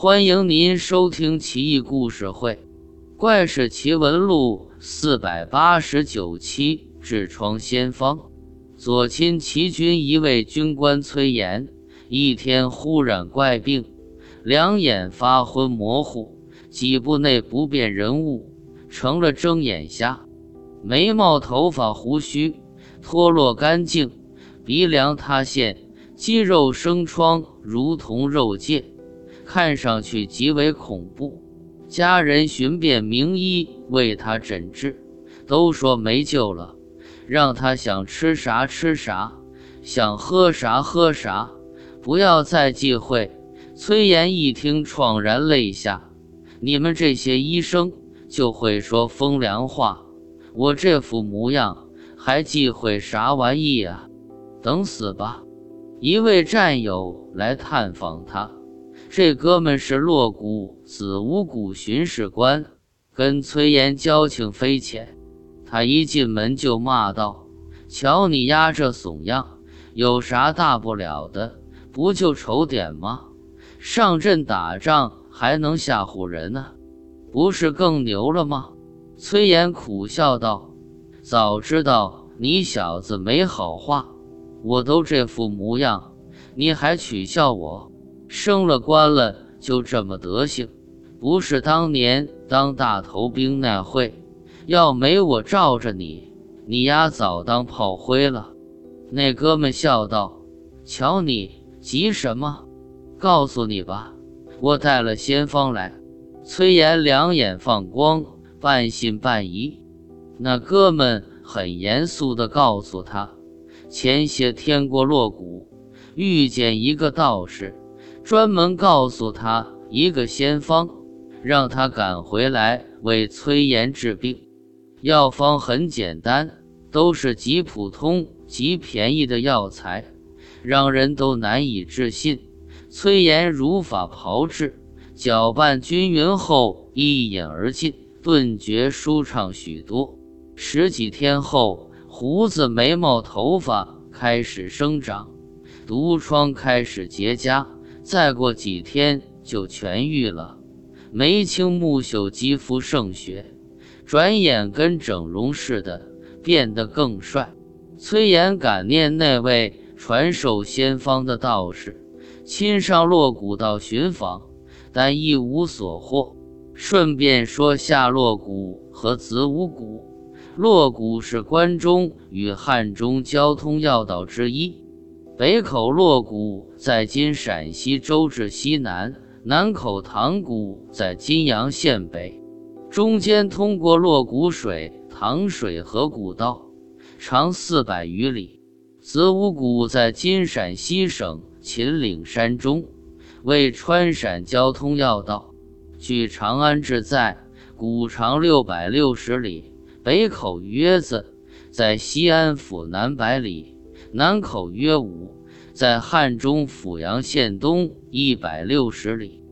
欢迎您收听《奇异故事会·怪事奇闻录》四百八十九期《痔疮仙方》。左亲齐军一位军官崔岩，一天忽染怪病，两眼发昏模糊，几步内不辨人物，成了睁眼瞎。眉毛、头发、胡须脱落干净，鼻梁塌陷，肌肉生疮，如同肉疥。看上去极为恐怖，家人寻遍名医为他诊治，都说没救了，让他想吃啥吃啥，想喝啥喝啥，不要再忌讳。崔岩一听，怆然泪下：“你们这些医生就会说风凉话，我这副模样还忌讳啥玩意啊？等死吧！”一位战友来探访他。这哥们是洛谷子午谷巡视官，跟崔岩交情匪浅。他一进门就骂道：“瞧你丫这怂样，有啥大不了的？不就丑点吗？上阵打仗还能吓唬人呢？不是更牛了吗？”崔岩苦笑道：“早知道你小子没好话，我都这副模样，你还取笑我？”升了官了，就这么德行，不是当年当大头兵那会，要没我罩着你，你丫早当炮灰了。那哥们笑道：“瞧你急什么？告诉你吧，我带了仙方来。”崔岩两眼放光，半信半疑。那哥们很严肃地告诉他：“前些天过洛谷，遇见一个道士。”专门告诉他一个仙方，让他赶回来为崔岩治病。药方很简单，都是极普通、极便宜的药材，让人都难以置信。崔岩如法炮制，搅拌均匀后一饮而尽，顿觉舒畅许多。十几天后，胡子、眉毛、头发开始生长，毒疮开始结痂。再过几天就痊愈了，眉清目秀，肌肤胜雪，转眼跟整容似的，变得更帅。崔岩感念那位传授仙方的道士，亲上洛谷道寻访，但一无所获。顺便说下洛谷和子午谷，洛谷是关中与汉中交通要道之一。北口洛谷在今陕西州治西南，南口塘谷在金阳县北，中间通过洛谷水塘水河谷道，长四百余里。子午谷在今陕西省秦岭山中，为川陕交通要道。据《长安志》载，谷长六百六十里，北口约子，在西安府南百里。南口约五，在汉中阜阳县东一百六十里。